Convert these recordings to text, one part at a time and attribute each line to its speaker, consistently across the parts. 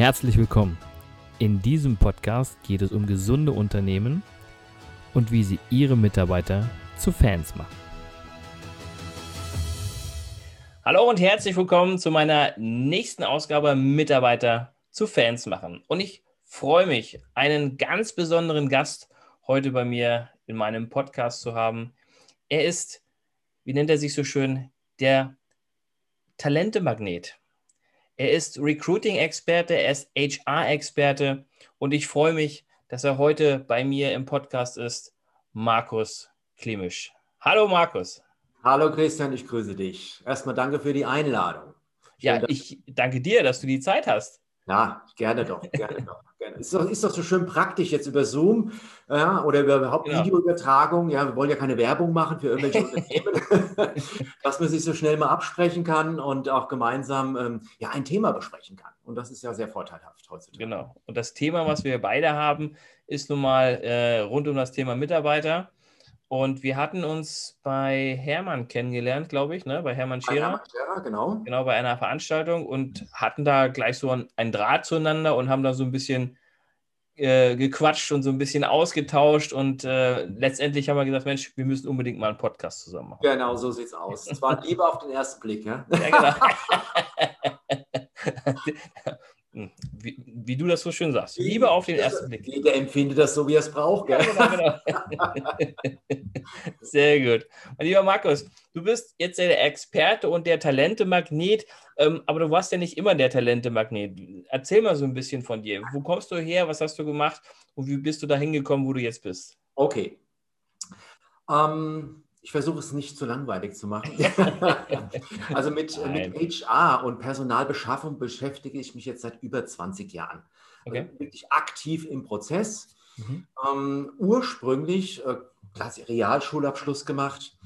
Speaker 1: Herzlich willkommen. In diesem Podcast geht es um gesunde Unternehmen und wie sie ihre Mitarbeiter zu Fans machen. Hallo und herzlich willkommen zu meiner nächsten Ausgabe Mitarbeiter zu Fans machen. Und ich freue mich, einen ganz besonderen Gast heute bei mir in meinem Podcast zu haben. Er ist, wie nennt er sich so schön, der Talentemagnet. Er ist Recruiting-Experte, er ist HR-Experte und ich freue mich, dass er heute bei mir im Podcast ist, Markus Klimisch. Hallo Markus.
Speaker 2: Hallo Christian, ich grüße dich. Erstmal danke für die Einladung.
Speaker 1: Schön, ja, ich danke dir, dass du die Zeit hast.
Speaker 2: Ja, gerne doch, gerne doch. Gerne. Ist, doch, ist doch so schön praktisch jetzt über Zoom ja, oder über überhaupt genau. Videoübertragung. Ja, wir wollen ja keine Werbung machen für irgendwelche Unternehmen, dass man sich so schnell mal absprechen kann und auch gemeinsam ähm, ja, ein Thema besprechen kann. Und das ist ja sehr vorteilhaft heutzutage.
Speaker 1: Genau. Und das Thema, was wir beide haben, ist nun mal äh, rund um das Thema Mitarbeiter. Und wir hatten uns bei Hermann kennengelernt, glaube ich, ne? bei Hermann Scherer. Bei Hermann Scherer, genau. Genau, bei einer Veranstaltung und hatten da gleich so ein, Draht zueinander und haben da so ein bisschen äh, gequatscht und so ein bisschen ausgetauscht. Und äh, letztendlich haben wir gesagt, Mensch, wir müssen unbedingt mal einen Podcast zusammen machen.
Speaker 2: Genau, so sieht es aus. Es war lieber auf den ersten Blick, ja? ja
Speaker 1: genau. Hm, wie, wie, du das so schön sagst. Liebe auf den ersten Blick.
Speaker 2: Jeder empfindet das so, wie er es braucht. Gell? Ja, genau, genau.
Speaker 1: Sehr gut. Und lieber Markus, du bist jetzt der Experte und der Talentemagnet, ähm, aber du warst ja nicht immer der Talentemagnet. Erzähl mal so ein bisschen von dir. Wo kommst du her? Was hast du gemacht? Und wie bist du da hingekommen, wo du jetzt bist?
Speaker 2: Okay. Ähm, ich versuche es nicht zu langweilig zu machen. also mit, mit, HR und Personalbeschaffung beschäftige ich mich jetzt seit über 20 Jahren. Okay. Also wirklich aktiv im Prozess. Mhm. Ähm, ursprünglich äh, Realschulabschluss gemacht.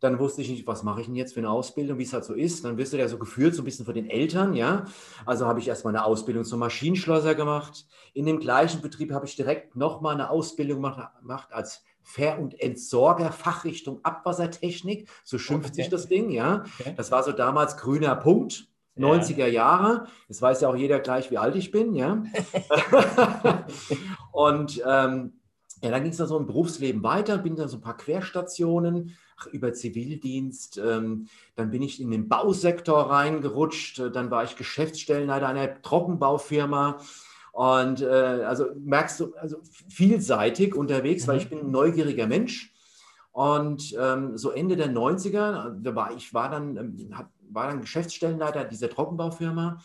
Speaker 2: Dann wusste ich nicht, was mache ich denn jetzt für eine Ausbildung, wie es halt so ist. Dann wirst du ja so geführt, so ein bisschen von den Eltern, ja. Also habe ich erstmal eine Ausbildung zum Maschinenschlosser gemacht. In dem gleichen Betrieb habe ich direkt nochmal eine Ausbildung gemacht als Ver- und Entsorger, Fachrichtung Abwassertechnik, so schimpft okay. sich das Ding, ja. Okay. Das war so damals grüner Punkt, 90er Jahre. Jetzt weiß ja auch jeder gleich, wie alt ich bin, ja. und ähm, ja, dann ging es dann so im Berufsleben weiter, bin dann so ein paar Querstationen ach, über Zivildienst. Ähm, dann bin ich in den Bausektor reingerutscht. Dann war ich Geschäftsstellenleiter einer Trockenbaufirma. Und äh, also merkst du, also vielseitig unterwegs, mhm. weil ich bin ein neugieriger Mensch. Und ähm, so Ende der 90er, da war ich war dann, ähm, hab, war dann Geschäftsstellenleiter dieser Trockenbaufirma.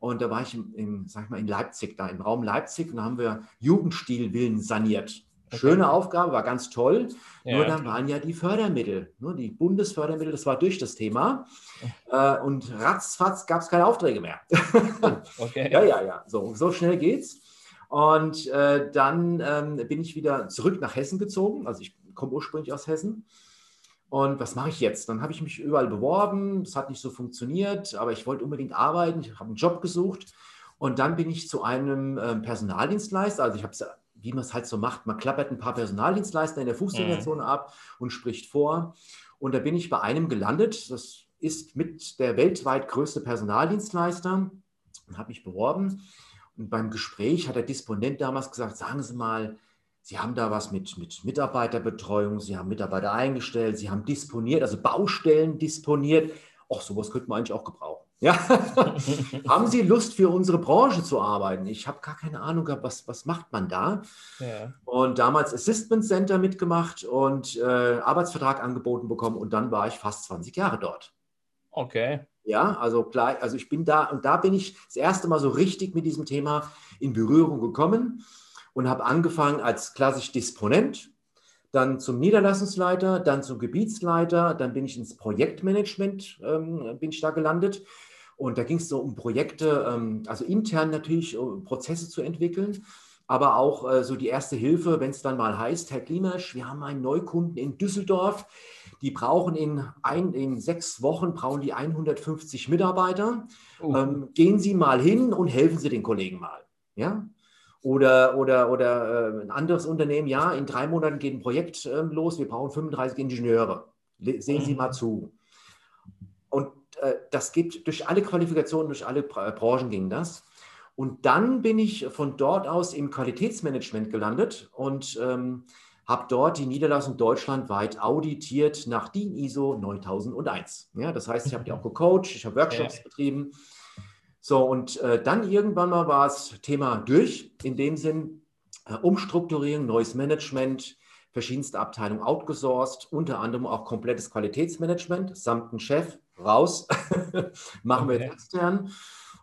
Speaker 2: Und da war ich im, im, sag ich mal, in Leipzig, da im Raum Leipzig, und da haben wir Jugendstilvillen saniert. Schöne Aufgabe, war ganz toll. Ja. Nur dann waren ja die Fördermittel, nur ne, die Bundesfördermittel, das war durch das Thema. Äh, und ratzfatz gab es keine Aufträge mehr. okay. Ja, ja, ja. So, so schnell geht's. Und äh, dann ähm, bin ich wieder zurück nach Hessen gezogen. Also ich komme ursprünglich aus Hessen. Und was mache ich jetzt? Dann habe ich mich überall beworben. Es hat nicht so funktioniert, aber ich wollte unbedingt arbeiten. Ich habe einen Job gesucht. Und dann bin ich zu einem äh, Personaldienstleister. Also ich habe es wie man es halt so macht. Man klappert ein paar Personaldienstleister in der Fußgängerzone mhm. ab und spricht vor. Und da bin ich bei einem gelandet. Das ist mit der weltweit größte Personaldienstleister und habe mich beworben. Und beim Gespräch hat der Disponent damals gesagt, sagen Sie mal, Sie haben da was mit, mit Mitarbeiterbetreuung, Sie haben Mitarbeiter eingestellt, Sie haben disponiert, also Baustellen disponiert. Ach, sowas könnte man eigentlich auch gebrauchen. Ja. Haben Sie Lust für unsere Branche zu arbeiten? Ich habe gar keine Ahnung gehabt, was, was macht man da? Ja. Und damals Assistment Center mitgemacht und äh, Arbeitsvertrag angeboten bekommen und dann war ich fast 20 Jahre dort.
Speaker 1: Okay.
Speaker 2: Ja, also klar, also ich bin da und da bin ich das erste Mal so richtig mit diesem Thema in Berührung gekommen und habe angefangen als klassisch Disponent, dann zum Niederlassungsleiter, dann zum Gebietsleiter, dann bin ich ins Projektmanagement, ähm, bin ich da gelandet. Und da ging es so um Projekte, ähm, also intern natürlich um Prozesse zu entwickeln, aber auch äh, so die erste Hilfe, wenn es dann mal heißt, Herr Klimasch, wir haben einen Neukunden in Düsseldorf, die brauchen in, ein, in sechs Wochen brauchen die 150 Mitarbeiter. Oh. Ähm, gehen Sie mal hin und helfen Sie den Kollegen mal. Ja, oder, oder, oder äh, ein anderes Unternehmen, ja, in drei Monaten geht ein Projekt äh, los, wir brauchen 35 Ingenieure. Sehen Sie mal zu. Und äh, das geht durch alle Qualifikationen, durch alle Branchen ging das. Und dann bin ich von dort aus im Qualitätsmanagement gelandet und ähm, habe dort die Niederlassung deutschlandweit auditiert nach DIN ISO 9001. Ja, das heißt, ich habe die auch gecoacht, ich habe Workshops ja. betrieben. So, und äh, dann irgendwann mal war das Thema durch. In dem Sinn, äh, Umstrukturierung, neues Management, verschiedenste Abteilungen outgesourced, unter anderem auch komplettes Qualitätsmanagement, samt ein Chef, raus, machen okay. wir jetzt extern.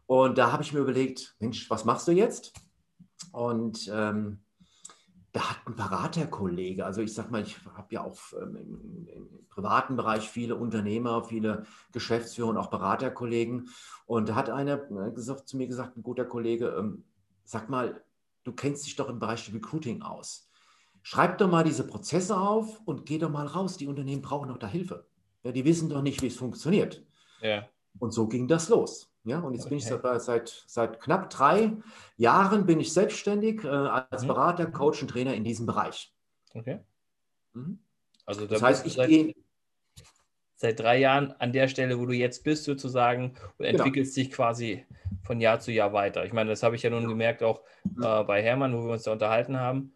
Speaker 2: Und da habe ich mir überlegt, Mensch, was machst du jetzt? Und ähm, da hat ein Beraterkollege, also ich sage mal, ich habe ja auch ähm, im, im, privaten Bereich viele Unternehmer, viele Geschäftsführer und auch Beraterkollegen. Und da hat einer äh, gesagt, zu mir gesagt, ein guter Kollege, ähm, sag mal, du kennst dich doch im Bereich Recruiting aus. Schreib doch mal diese Prozesse auf und geh doch mal raus. Die Unternehmen brauchen doch da Hilfe. Ja, die wissen doch nicht, wie es funktioniert. Ja. Und so ging das los. Ja, und jetzt okay. bin ich seit, seit, seit, knapp drei Jahren bin ich selbstständig äh, als mhm. Berater, Coach und Trainer in diesem Bereich. Okay.
Speaker 1: Mhm. Also da das heißt, ich gehe seit drei Jahren an der Stelle, wo du jetzt bist, sozusagen, und genau. entwickelst genau. dich quasi von Jahr zu Jahr weiter. Ich meine, das habe ich ja nun gemerkt, auch mhm. äh, bei Hermann, wo wir uns da unterhalten haben.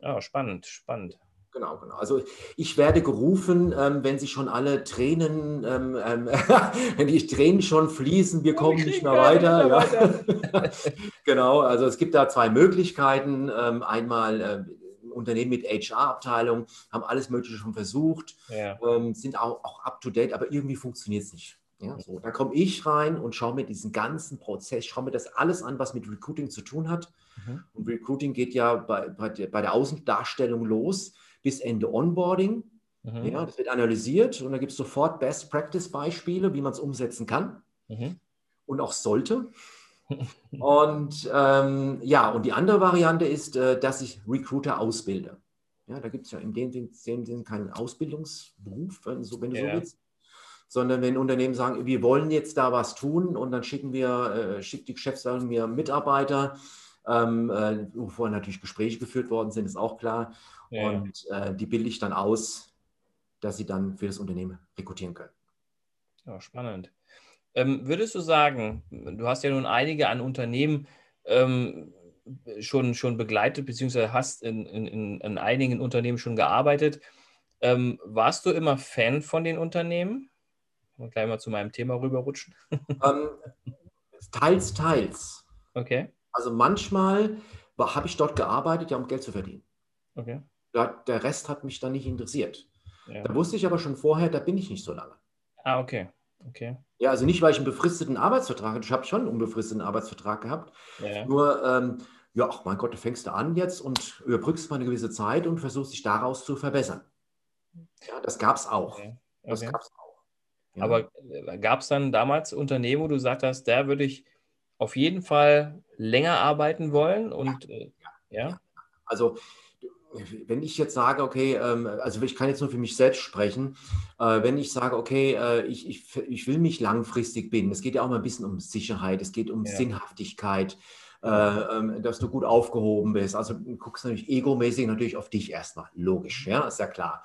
Speaker 1: Ja, spannend, spannend.
Speaker 2: Genau, genau. Also ich werde gerufen, ähm, wenn sie schon alle Tränen, ähm, ähm wenn die Tränen schon fließen, wir kommen nicht mehr weiter. Ja. weiter. genau, also es gibt da zwei Möglichkeiten. Ähm, einmal äh, Unternehmen mit HR-Abteilung haben alles Mögliche schon versucht, ja. Ähm, sind auch, auch up-to-date, aber irgendwie funktioniert es nicht. Ja, so, da komme ich rein und schaue mir diesen ganzen Prozess, schaue mir das alles an, was mit Recruiting zu tun hat. Mhm. Und Recruiting geht ja bei, bei, bei der Außendarstellung los bis Ende Onboarding. Mhm. Ja, das wird analysiert und da gibt es sofort Best Practice Beispiele, wie man es umsetzen kann mhm. und auch sollte. und ähm, ja, und die andere Variante ist, äh, dass ich Recruiter ausbilde. Ja, da gibt es ja in dem Sinne keinen Ausbildungsberuf, wenn, so, wenn du ja. so willst sondern wenn Unternehmen sagen, wir wollen jetzt da was tun und dann schicken wir, äh, schickt die Geschäftsleitung mir Mitarbeiter, ähm, äh, wo vorher natürlich Gespräche geführt worden sind, ist auch klar. Ja. Und äh, die bilde ich dann aus, dass sie dann für das Unternehmen rekrutieren können.
Speaker 1: Ja, spannend. Ähm, würdest du sagen, du hast ja nun einige an Unternehmen ähm, schon, schon begleitet, beziehungsweise hast in, in, in einigen Unternehmen schon gearbeitet. Ähm, warst du immer Fan von den Unternehmen? Mal gleich mal zu meinem Thema rüberrutschen.
Speaker 2: Ähm, teils, teils.
Speaker 1: Okay.
Speaker 2: Also manchmal habe ich dort gearbeitet, ja, um Geld zu verdienen. Okay der Rest hat mich dann nicht interessiert. Ja. Da wusste ich aber schon vorher, da bin ich nicht so lange.
Speaker 1: Ah, okay. okay.
Speaker 2: Ja, also nicht, weil ich einen befristeten Arbeitsvertrag hatte. Ich habe schon einen unbefristeten Arbeitsvertrag gehabt. Ja. Nur, ähm, ja, ach mein Gott, da fängst du an jetzt und überbrückst mal eine gewisse Zeit und versuchst dich daraus zu verbessern. Ja, das gab es auch. Okay. Okay. Das
Speaker 1: gab es auch. Ja. Aber äh, gab es dann damals Unternehmen, wo du gesagt hast, da würde ich auf jeden Fall länger arbeiten wollen? Und ja. Äh, ja.
Speaker 2: Also wenn ich jetzt sage, okay, ähm, also ich kann jetzt nur für mich selbst sprechen, äh, wenn ich sage, okay, äh, ich, ich, ich will mich langfristig binden, es geht ja auch mal ein bisschen um Sicherheit, es geht um ja. Sinnhaftigkeit, äh, ähm, dass du gut aufgehoben bist. Also du guckst natürlich egomäßig natürlich auf dich erstmal, logisch, ja, ist ja klar.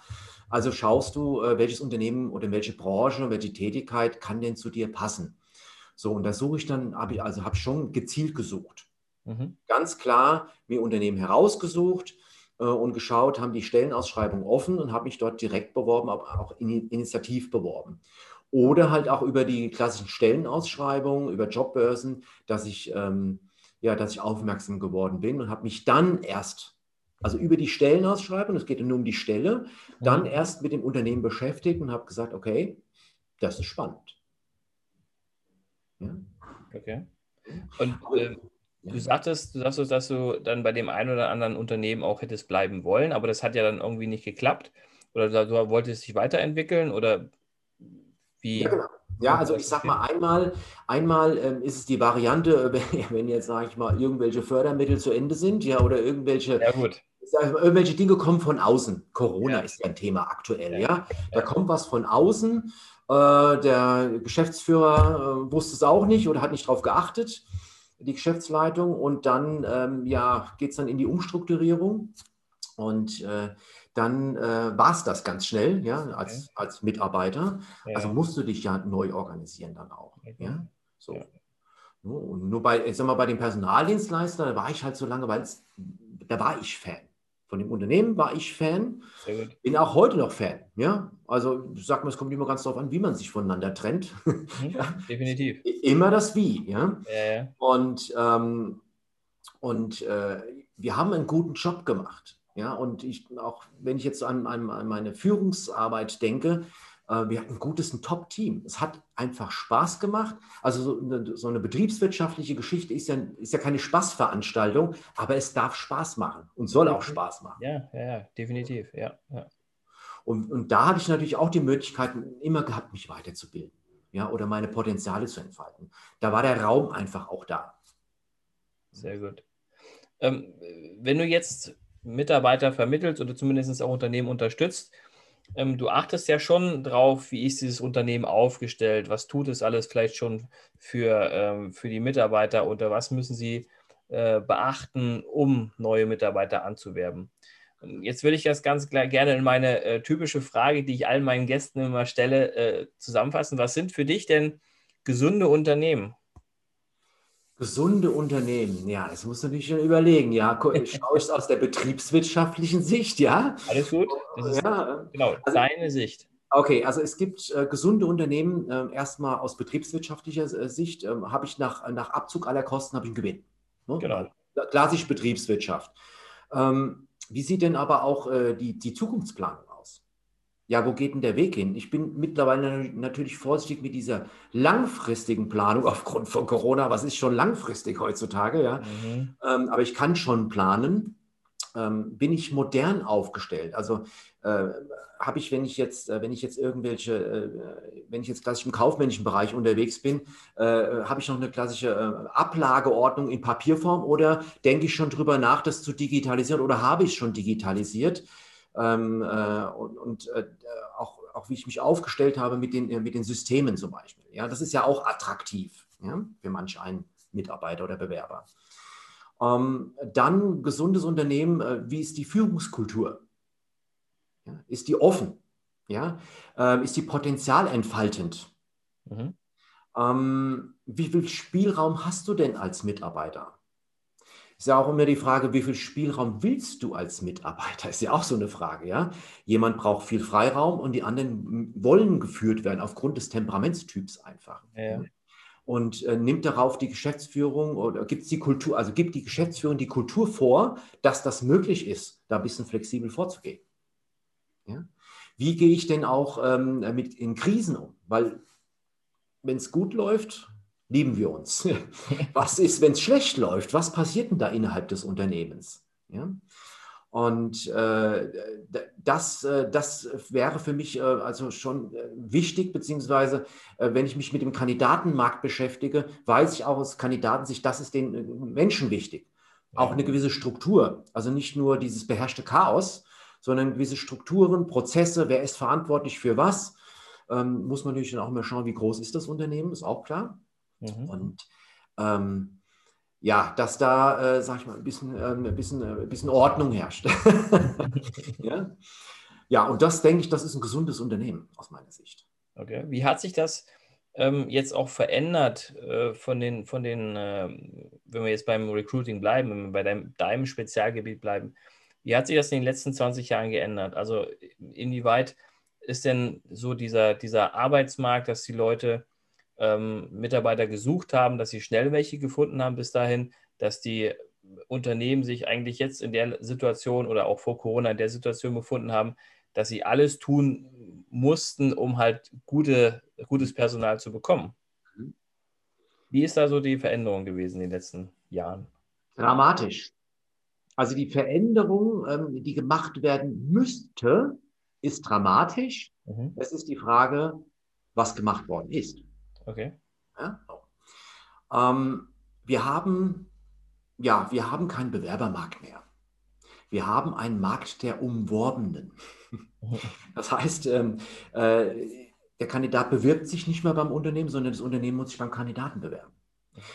Speaker 2: Also schaust du, welches Unternehmen oder welche Branche, welche Tätigkeit kann denn zu dir passen. So, und da suche ich dann, habe ich also habe schon gezielt gesucht. Mhm. Ganz klar mir Unternehmen herausgesucht, äh, und geschaut, haben die Stellenausschreibung offen und habe mich dort direkt beworben, aber auch initiativ beworben. Oder halt auch über die klassischen Stellenausschreibungen, über Jobbörsen, dass ich, ähm, ja, dass ich aufmerksam geworden bin und habe mich dann erst, also über die Stellenausschreibung, es geht nur um die Stelle, dann mhm. erst mit dem Unternehmen beschäftigt und habe gesagt, okay, das ist spannend.
Speaker 1: Okay. Und äh, Du sagtest, du sagtest, dass du dann bei dem einen oder anderen Unternehmen auch hättest bleiben wollen, aber das hat ja dann irgendwie nicht geklappt. Oder du wolltest dich weiterentwickeln oder wie?
Speaker 2: Ja, genau. Ja, also ich sag mal, einmal, einmal ähm, ist es die Variante, wenn, jetzt, sage ich mal, irgendwelche Fördermittel zu Ende sind, ja, oder irgendwelche, ja. Mal, irgendwelche Dinge kommen von außen. Corona ja. ist ja ein Thema aktuell, ja. Da kommt was von außen. Äh, der Geschäftsführer äh, wusste es auch nicht oder hat nicht darauf geachtet die Geschäftsleitung und dann ähm, ja, geht es dann in die Umstrukturierung und äh, dann äh, war es das ganz schnell, ja, als, okay. als Mitarbeiter. Ja. Also musst du dich ja neu organisieren dann auch. Okay. Ja? So. Ja. Und nur bei, ich sag mal, bei dem Personaldienstleister, da war ich halt so lange, weil da war ich Fan. Von dem Unternehmen war ich Fan. Bin auch heute noch Fan. Ja? Also ich sag mal, es kommt immer ganz darauf an, wie man sich voneinander trennt. Mhm,
Speaker 1: ja? Definitiv.
Speaker 2: Immer das Wie. Ja?
Speaker 1: ja, ja.
Speaker 2: Und, ähm, und äh, wir haben einen guten Job gemacht. Ja, und ich, auch wenn ich jetzt an, an, an meine Führungsarbeit denke, wir hatten ein gutes, ein Top-Team. Es hat einfach Spaß gemacht. Also so eine, so eine, betriebswirtschaftliche Geschichte ist ja, ist ja keine Spaßveranstaltung, aber es darf Spaß machen und soll auch Spaß machen.
Speaker 1: Ja, ja, ja definitiv. Ja, ja.
Speaker 2: Und, und da habe ich natürlich auch die Möglichkeit immer gehabt, mich weiterzubilden ja, oder meine Potenziale zu entfalten. Da war der Raum einfach auch da.
Speaker 1: Sehr gut. Ähm, wenn du jetzt Mitarbeiter vermittelst oder zumindest auch Unternehmen unterstützt, ähm, du achtest ja schon drauf, wie ist dieses Unternehmen aufgestellt, was tut es alles vielleicht schon für, ähm, für die Mitarbeiter oder was müssen sie äh, beachten, um neue Mitarbeiter anzuwerben. Jetzt würde ich das ganz gerne in meine äh, typische Frage, die ich allen meinen Gästen immer stelle, äh, zusammenfassen. Was sind für dich denn gesunde Unternehmen?
Speaker 2: Gesunde Unternehmen, ja, das muss man natürlich schon überlegen. Ja, schaue ich es aus der betriebswirtschaftlichen Sicht, ja?
Speaker 1: Alles gut. Das ist ja, genau also, deine Sicht.
Speaker 2: Okay, also es gibt äh, gesunde Unternehmen. Äh, erstmal aus betriebswirtschaftlicher äh, Sicht äh, habe ich nach, nach Abzug aller Kosten habe ich einen Gewinn.
Speaker 1: Ne? Genau.
Speaker 2: Klassisch Betriebswirtschaft. Ähm, wie sieht denn aber auch äh, die, die Zukunftsplanung ja, wo geht denn der Weg hin? Ich bin mittlerweile natürlich vorsichtig mit dieser langfristigen Planung aufgrund von Corona. Was ist schon langfristig heutzutage? Ja? Mhm. Ähm, aber ich kann schon planen. Ähm, bin ich modern aufgestellt? Also äh, habe ich, wenn ich jetzt, äh, wenn ich jetzt irgendwelche, äh, wenn ich jetzt klassisch im kaufmännischen Bereich unterwegs bin, äh, habe ich noch eine klassische äh, Ablageordnung in Papierform oder denke ich schon drüber nach, das zu digitalisieren oder habe ich schon digitalisiert? Ähm, äh, und, und äh, auch, auch wie ich mich aufgestellt habe mit den, äh, mit den Systemen zum Beispiel. Ja, das ist ja auch attraktiv ja, für manch einen Mitarbeiter oder Bewerber. Ähm, dann gesundes Unternehmen, äh, wie ist die Führungskultur? Ja, ist die offen? Ja? Ähm, ist die potenzialentfaltend? Mhm. Ähm, wie viel Spielraum hast du denn als Mitarbeiter? Ist ja auch immer die Frage, wie viel Spielraum willst du als Mitarbeiter? Ist ja auch so eine Frage, ja. Jemand braucht viel Freiraum und die anderen wollen geführt werden aufgrund des Temperamentstyps einfach. Ja. Und äh, nimmt darauf die Geschäftsführung oder gibt es die Kultur, also gibt die Geschäftsführung die Kultur vor, dass das möglich ist, da ein bisschen flexibel vorzugehen. Ja? Wie gehe ich denn auch ähm, mit in Krisen um? Weil wenn es gut läuft, lieben wir uns. Was ist, wenn es schlecht läuft? Was passiert denn da innerhalb des Unternehmens? Ja? Und äh, das, äh, das wäre für mich äh, also schon äh, wichtig, beziehungsweise äh, wenn ich mich mit dem Kandidatenmarkt beschäftige, weiß ich auch aus Kandidatensicht, das ist den äh, Menschen wichtig. Auch eine gewisse Struktur, also nicht nur dieses beherrschte Chaos, sondern gewisse Strukturen, Prozesse, wer ist verantwortlich für was. Ähm, muss man natürlich dann auch immer schauen, wie groß ist das Unternehmen, ist auch klar. Mhm. Und ähm, ja, dass da, äh, sag ich mal, ein bisschen, äh, ein bisschen, äh, ein bisschen Ordnung herrscht. ja? ja, und das denke ich, das ist ein gesundes Unternehmen aus meiner Sicht.
Speaker 1: Okay. Wie hat sich das ähm, jetzt auch verändert äh, von den, von den äh, wenn wir jetzt beim Recruiting bleiben, wenn wir bei deinem, deinem Spezialgebiet bleiben, wie hat sich das in den letzten 20 Jahren geändert? Also inwieweit ist denn so dieser, dieser Arbeitsmarkt, dass die Leute ähm, Mitarbeiter gesucht haben, dass sie schnell welche gefunden haben bis dahin, dass die Unternehmen sich eigentlich jetzt in der Situation oder auch vor Corona in der Situation befunden haben, dass sie alles tun mussten, um halt gute, gutes Personal zu bekommen. Mhm. Wie ist da so die Veränderung gewesen in den letzten Jahren?
Speaker 2: Dramatisch. Also die Veränderung, ähm, die gemacht werden müsste, ist dramatisch. Mhm. Es ist die Frage, was gemacht worden ist.
Speaker 1: Okay.
Speaker 2: Ja? Ähm, wir haben, ja, wir haben keinen Bewerbermarkt mehr. Wir haben einen Markt der Umworbenen. Das heißt, ähm, äh, der Kandidat bewirbt sich nicht mehr beim Unternehmen, sondern das Unternehmen muss sich beim Kandidaten bewerben.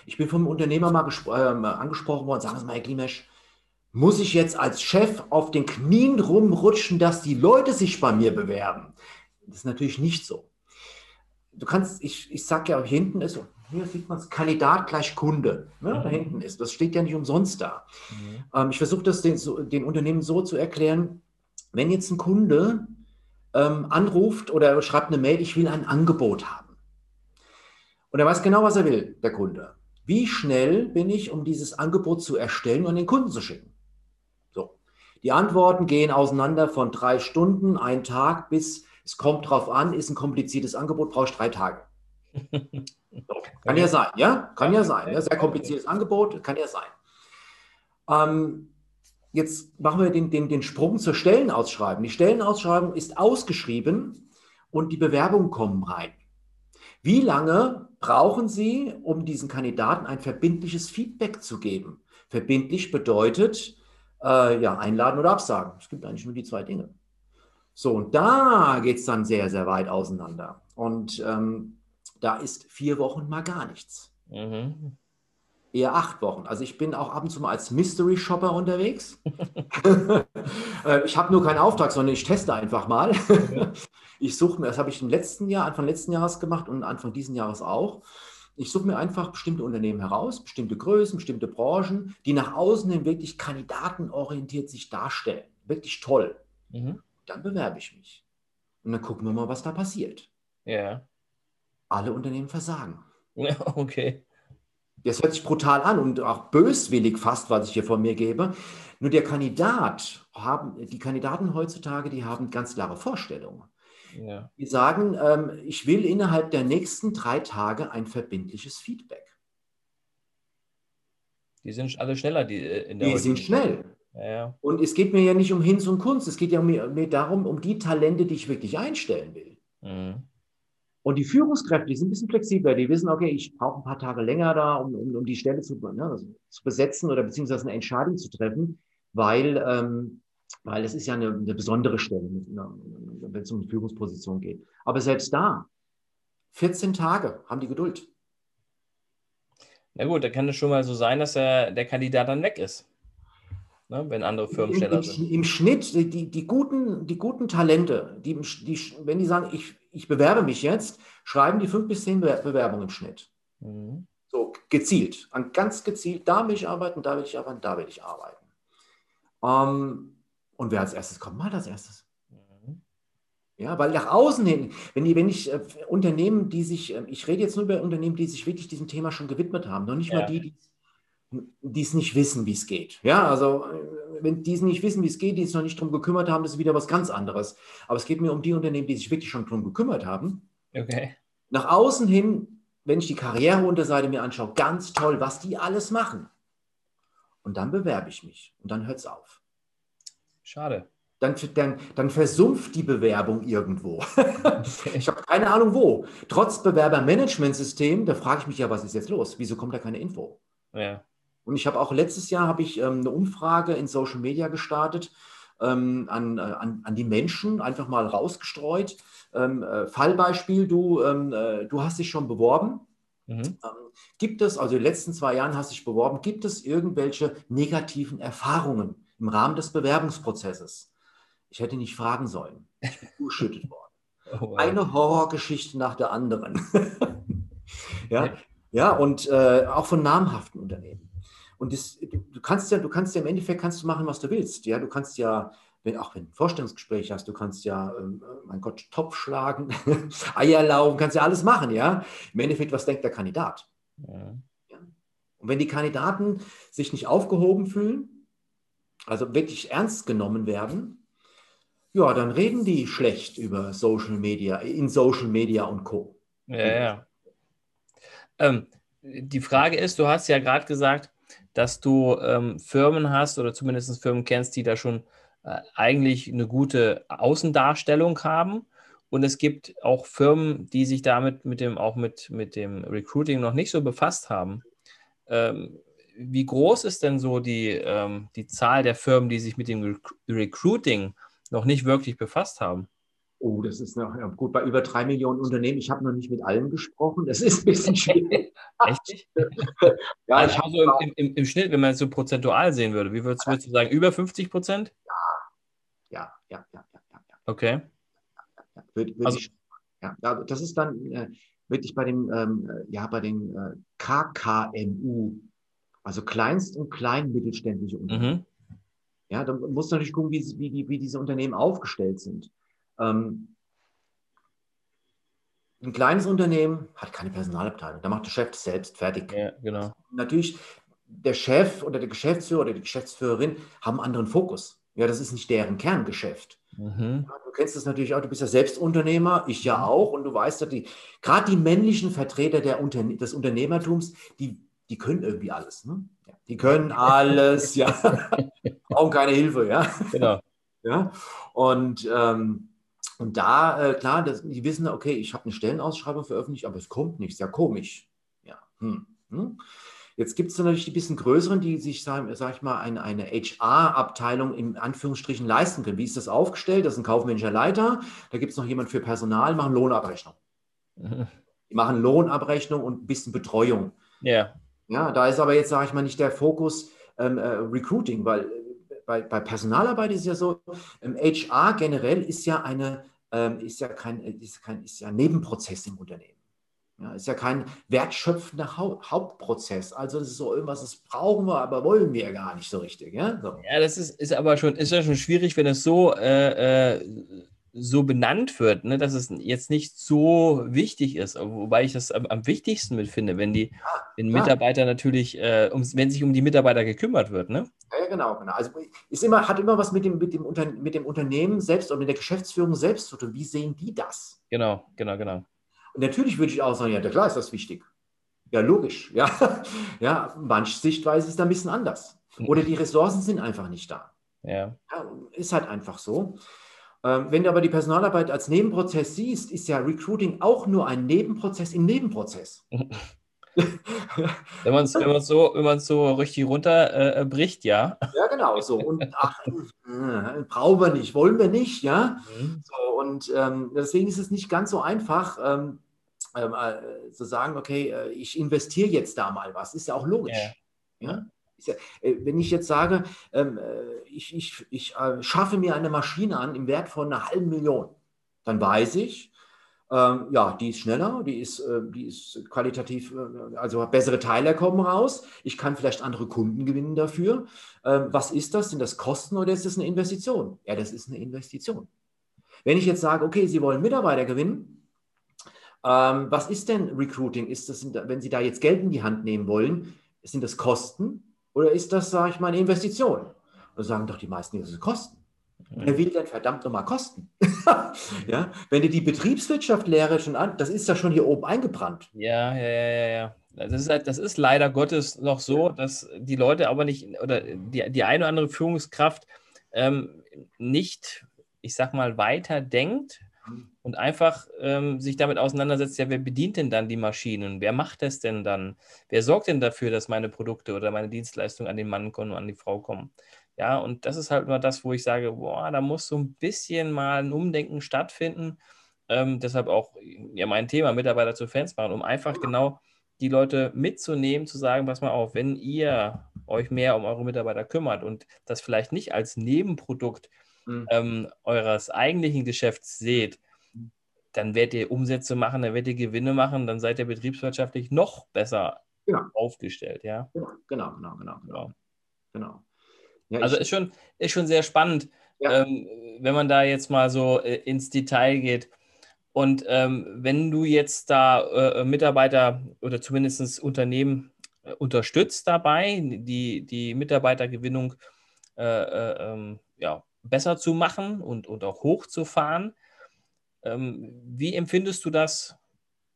Speaker 2: Ich bin vom Unternehmer mal äh, angesprochen worden, sagen Sie mal, Herr Glimesch, muss ich jetzt als Chef auf den Knien rumrutschen, dass die Leute sich bei mir bewerben? Das ist natürlich nicht so du kannst, ich, ich sage ja, hinten ist hier sieht man es, Kandidat gleich Kunde. Ne, mhm. Da hinten ist. Das steht ja nicht umsonst da. Mhm. Ähm, ich versuche das den, so, den, Unternehmen so zu erklären, wenn jetzt ein Kunde ähm, anruft oder schreibt eine Mail, ich will ein Angebot haben. Und er weiß genau, was er will, der Kunde. Wie schnell bin ich, um dieses Angebot zu erstellen und an den Kunden zu schicken? So. Die Antworten gehen auseinander von drei Stunden, ein Tag bis, es kommt drauf an, ist ein kompliziertes Angebot, brauche ich drei Tage. Kann ja sein, ja? Kann ja sein. Ja? Sehr kompliziertes Angebot, kann ja sein. Ähm, jetzt machen wir den, den, den Sprung zur Stellenausschreibung. Die Stellenausschreibung ist ausgeschrieben und die Bewerbungen kommen rein. Wie lange brauchen Sie, um diesen Kandidaten ein verbindliches Feedback zu geben? Verbindlich bedeutet, äh, ja, einladen oder absagen. Es gibt eigentlich nur die zwei Dinge. So, und da geht es dann sehr, sehr weit auseinander. Und ähm, da ist vier Wochen mal gar nichts. Mhm. Eher acht Wochen. Also ich bin auch ab und zu mal als Mystery Shopper unterwegs. Äh, ich habe nur keinen Auftrag, sondern ich teste einfach mal. ich suche mir, das habe ich im letzten Jahr, Anfang letzten Jahres gemacht und Anfang diesen Jahres auch. Ich suche mir einfach bestimmte Unternehmen heraus, bestimmte Größen, bestimmte Branchen, die nach außen hin wirklich kandidatenorientiert sich darstellen. Wirklich toll. Mhm. Dann bewerbe ich mich. Und dann gucken wir mal, was da passiert.
Speaker 1: Ja.
Speaker 2: Alle Unternehmen versagen.
Speaker 1: Ja, okay.
Speaker 2: Das hört sich brutal an und auch böswillig fast, was ich hier von mir gebe. Nur der Kandidat haben, die Kandidaten heutzutage, die haben ganz klare Vorstellungen. Ja. Die sagen, ähm, ich will innerhalb der nächsten drei Tage ein verbindliches Feedback.
Speaker 1: Die sind alle schneller, die
Speaker 2: äh, in der Die sind schnell. Ja. Und es geht mir ja nicht um Hinz und Kunst, es geht ja mir, mir darum, um die Talente, die ich wirklich einstellen will. Mhm. Und die Führungskräfte, die sind ein bisschen flexibler, die wissen, okay, ich brauche ein paar Tage länger da, um, um, um die Stelle zu, ne, also zu besetzen oder beziehungsweise eine Entscheidung zu treffen, weil, ähm, weil es ist ja eine, eine besondere Stelle, wenn es um eine Führungsposition geht. Aber selbst da, 14 Tage haben die Geduld.
Speaker 1: Na gut, da kann es schon mal so sein, dass der, der Kandidat dann weg ist ne, wenn andere Firmen schneller
Speaker 2: sind. Im Schnitt, die, die, guten, die guten Talente, die, die, wenn die sagen, ich, ich bewerbe mich jetzt, schreiben die fünf bis zehn Bewerbungen im Schnitt. Mhm. So gezielt, an ganz gezielt, da will ich arbeiten, da will ich arbeiten, da will ich arbeiten. Ähm, und wer als erstes kommt, mal als erstes. Mhm. Ja, weil nach außen hin, wenn, die, wenn ich äh, Unternehmen, die sich, äh, ich rede jetzt nur über Unternehmen, die sich wirklich diesem Thema schon gewidmet haben, noch nicht ja. mal die, die die es nicht wissen, wie es geht. Ja, also wenn die es nicht wissen, wie es geht, die es noch nicht darum gekümmert haben, das ist wieder was ganz anderes. Aber es geht mir um die Unternehmen, die sich wirklich schon darum gekümmert haben.
Speaker 1: Okay.
Speaker 2: Nach außen hin, wenn ich die Karriereunterseite mir anschaue, ganz toll, was die alles machen. Und dann bewerbe ich mich und dann hört es auf.
Speaker 1: Schade.
Speaker 2: Dann, dann, dann versumpft die Bewerbung irgendwo. ich habe keine Ahnung wo. Trotz Bewerbermanagementsystem, da frage ich mich ja, was ist jetzt los? Wieso kommt da keine Info?
Speaker 1: Ja.
Speaker 2: Und ich habe auch letztes Jahr habe ich ähm, eine Umfrage in Social Media gestartet ähm, an, äh, an, an die Menschen, einfach mal rausgestreut. Ähm, äh, Fallbeispiel, du, ähm, äh, du hast dich schon beworben. Mhm. Ähm, gibt es, also in den letzten zwei Jahren hast du dich beworben, gibt es irgendwelche negativen Erfahrungen im Rahmen des Bewerbungsprozesses? Ich hätte nicht fragen sollen. Ich bin zugeschüttet worden. Oh, wow. Eine Horrorgeschichte nach der anderen. ja, ja, und äh, auch von namhaften Unternehmen. Und das, du kannst ja, du kannst ja im Endeffekt kannst du machen, was du willst. Ja, du kannst ja, wenn, auch wenn du ein Vorstellungsgespräch hast, du kannst ja, ähm, mein Gott, Topf schlagen, Eier laufen, kannst ja alles machen, ja. Im Endeffekt, was denkt der Kandidat? Ja. ja. Und wenn die Kandidaten sich nicht aufgehoben fühlen, also wirklich ernst genommen werden, ja, dann reden die schlecht über Social Media, in Social Media und Co.
Speaker 1: Ja, ja. Ähm, die Frage ist, du hast ja gerade gesagt, dass du ähm, Firmen hast oder zumindest Firmen kennst, die da schon äh, eigentlich eine gute Außendarstellung haben. Und es gibt auch Firmen, die sich damit mit dem, auch mit, mit dem Recruiting noch nicht so befasst haben. Ähm, wie groß ist denn so die, ähm, die Zahl der Firmen, die sich mit dem Rec Recruiting noch nicht wirklich befasst haben?
Speaker 2: Oh, das ist noch ja, gut bei über drei Millionen Unternehmen. Ich habe noch nicht mit allen gesprochen. Das ist ein bisschen schwierig.
Speaker 1: Echt? ja, also, also im, im, im, Schnitt, wenn man es so prozentual sehen würde, wie würdest, würdest du sagen? Über 50 Prozent?
Speaker 2: Ja, ja, ja, ja, ja, ja.
Speaker 1: Okay.
Speaker 2: Ja, würde, würde also, ich, ja, das ist dann, äh, wirklich bei den, ähm, ja, bei den äh, KKMU, also Kleinst- und Kleinmittelständische Unternehmen. Mhm. Ja, da muss natürlich gucken, wie, wie, wie diese Unternehmen aufgestellt sind. Ähm, ein kleines Unternehmen hat keine Personalabteilung. Da macht der Chef selbst fertig.
Speaker 1: Ja, genau.
Speaker 2: Natürlich, der Chef oder der Geschäftsführer oder die Geschäftsführerin haben einen anderen Fokus. Ja, das ist nicht deren Kerngeschäft. Mhm. du kennst das natürlich auch, du bist ja selbst Unternehmer, ich ja auch, und du weißt, dass die, gerade die männlichen Vertreter der Unterne des Unternehmertums, die, die können irgendwie alles. Ne? Ja, die können alles, ja. Brauchen keine Hilfe, ja. Genau. Ja. Und ähm, und da, äh, klar, das, die wissen, okay, ich habe eine Stellenausschreibung veröffentlicht, aber es kommt nichts. Ja, komisch. Ja. Hm. Hm. Jetzt gibt es natürlich die bisschen größeren, die sich, sage sag ich mal, eine, eine HR-Abteilung in Anführungsstrichen leisten können. Wie ist das aufgestellt? Das ist ein kaufmännischer Leiter. Da gibt es noch jemand für Personal, machen Lohnabrechnung. Mhm. Die machen Lohnabrechnung und ein bisschen Betreuung.
Speaker 1: Ja.
Speaker 2: Ja, da ist aber jetzt, sage ich mal, nicht der Fokus ähm, äh, Recruiting, weil bei, bei Personalarbeit ist es ja so, ähm, HR generell ist ja eine, ähm, ist ja kein, ist kein, ist ja ein Nebenprozess im Unternehmen. Ja, ist ja kein wertschöpfender Hau Hauptprozess. Also das ist so irgendwas, das brauchen wir, aber wollen wir gar nicht so richtig. Ja, so.
Speaker 1: ja das ist, ist aber schon, ist ja schon schwierig, wenn es so äh, äh, so benannt wird, ne, dass es jetzt nicht so wichtig ist, wobei ich das am, am wichtigsten mitfinde, wenn die wenn Mitarbeiter natürlich, äh, um, wenn sich um die Mitarbeiter gekümmert wird, ne?
Speaker 2: Ja, genau, genau. Also ist immer, hat immer was mit dem, mit, dem Unter, mit dem Unternehmen selbst und mit der Geschäftsführung selbst zu tun. Wie sehen die das?
Speaker 1: Genau, genau, genau.
Speaker 2: Und natürlich würde ich auch sagen, ja, klar ist das wichtig. Ja, logisch. Ja, ja manche Sichtweise ist da ein bisschen anders. Oder die Ressourcen sind einfach nicht da.
Speaker 1: Ja.
Speaker 2: ja ist halt einfach so. Ähm, wenn du aber die Personalarbeit als Nebenprozess siehst, ist ja Recruiting auch nur ein Nebenprozess im Nebenprozess.
Speaker 1: wenn man es wenn so, wenn so richtig runterbricht, äh, ja.
Speaker 2: Ja, genau so. Und ach, äh, brauchen wir nicht, wollen wir nicht, ja. Mhm. So, und ähm, deswegen ist es nicht ganz so einfach, ähm, ähm äh, zu sagen, okay, äh, ich investiere jetzt da mal was. Ist ja auch logisch. Ja. ja? Äh, wenn ich jetzt sage, ähm, äh, ich, ich, ich äh, schaffe mir eine Maschine an im Wert von einer halben Million, dann weiß ich, ähm, ja, die ist schneller, die ist, die ist qualitativ, also bessere Teile kommen raus. Ich kann vielleicht andere Kunden gewinnen dafür. Ähm, was ist das? Sind das Kosten oder ist das eine Investition? Ja, das ist eine Investition. Wenn ich jetzt sage, okay, Sie wollen Mitarbeiter gewinnen, was ist denn Recruiting? Ist das, wenn Sie da jetzt Geld in die Hand nehmen wollen, sind das Kosten? Oder ist das, sage ich mal, eine Investition? Da sagen doch die meisten, das ist Kosten. Wer will denn verdammt nochmal Kosten? ja, wenn du die Betriebswirtschaftslehre schon an, das ist ja schon hier oben eingebrannt.
Speaker 1: Ja, ja, ja, ja, ja. Das ist, halt, das ist leider Gottes noch so, dass die Leute aber nicht, oder die, die eine oder andere Führungskraft ähm, nicht, ich sag mal, weiter denkt und einfach ähm, sich damit auseinandersetzt, ja, wer bedient denn dann die Maschinen? Wer macht das denn dann? Wer sorgt denn dafür, dass meine Produkte oder meine Dienstleistungen an den Mann kommen und an die Frau kommen? Ja, und das ist halt immer das, wo ich sage, boah, da muss so ein bisschen mal ein Umdenken stattfinden. Ähm, deshalb auch ja, mein Thema, Mitarbeiter zu Fans machen, um einfach genau die Leute mitzunehmen, zu sagen, pass mal auf, wenn ihr euch mehr um eure Mitarbeiter kümmert und das vielleicht nicht als Nebenprodukt mhm. ähm, eures eigentlichen Geschäfts seht, dann werdet ihr Umsätze machen, dann werdet ihr Gewinne machen, dann seid ihr betriebswirtschaftlich noch besser genau. aufgestellt. Ja?
Speaker 2: Genau, genau, genau, genau. genau. genau.
Speaker 1: Ja, also ist schon, ist schon sehr spannend, ja. ähm, wenn man da jetzt mal so äh, ins Detail geht. Und ähm, wenn du jetzt da äh, Mitarbeiter oder zumindest Unternehmen äh, unterstützt dabei, die, die Mitarbeitergewinnung äh, äh, ähm, ja, besser zu machen und, und auch hochzufahren. Ähm, wie empfindest du das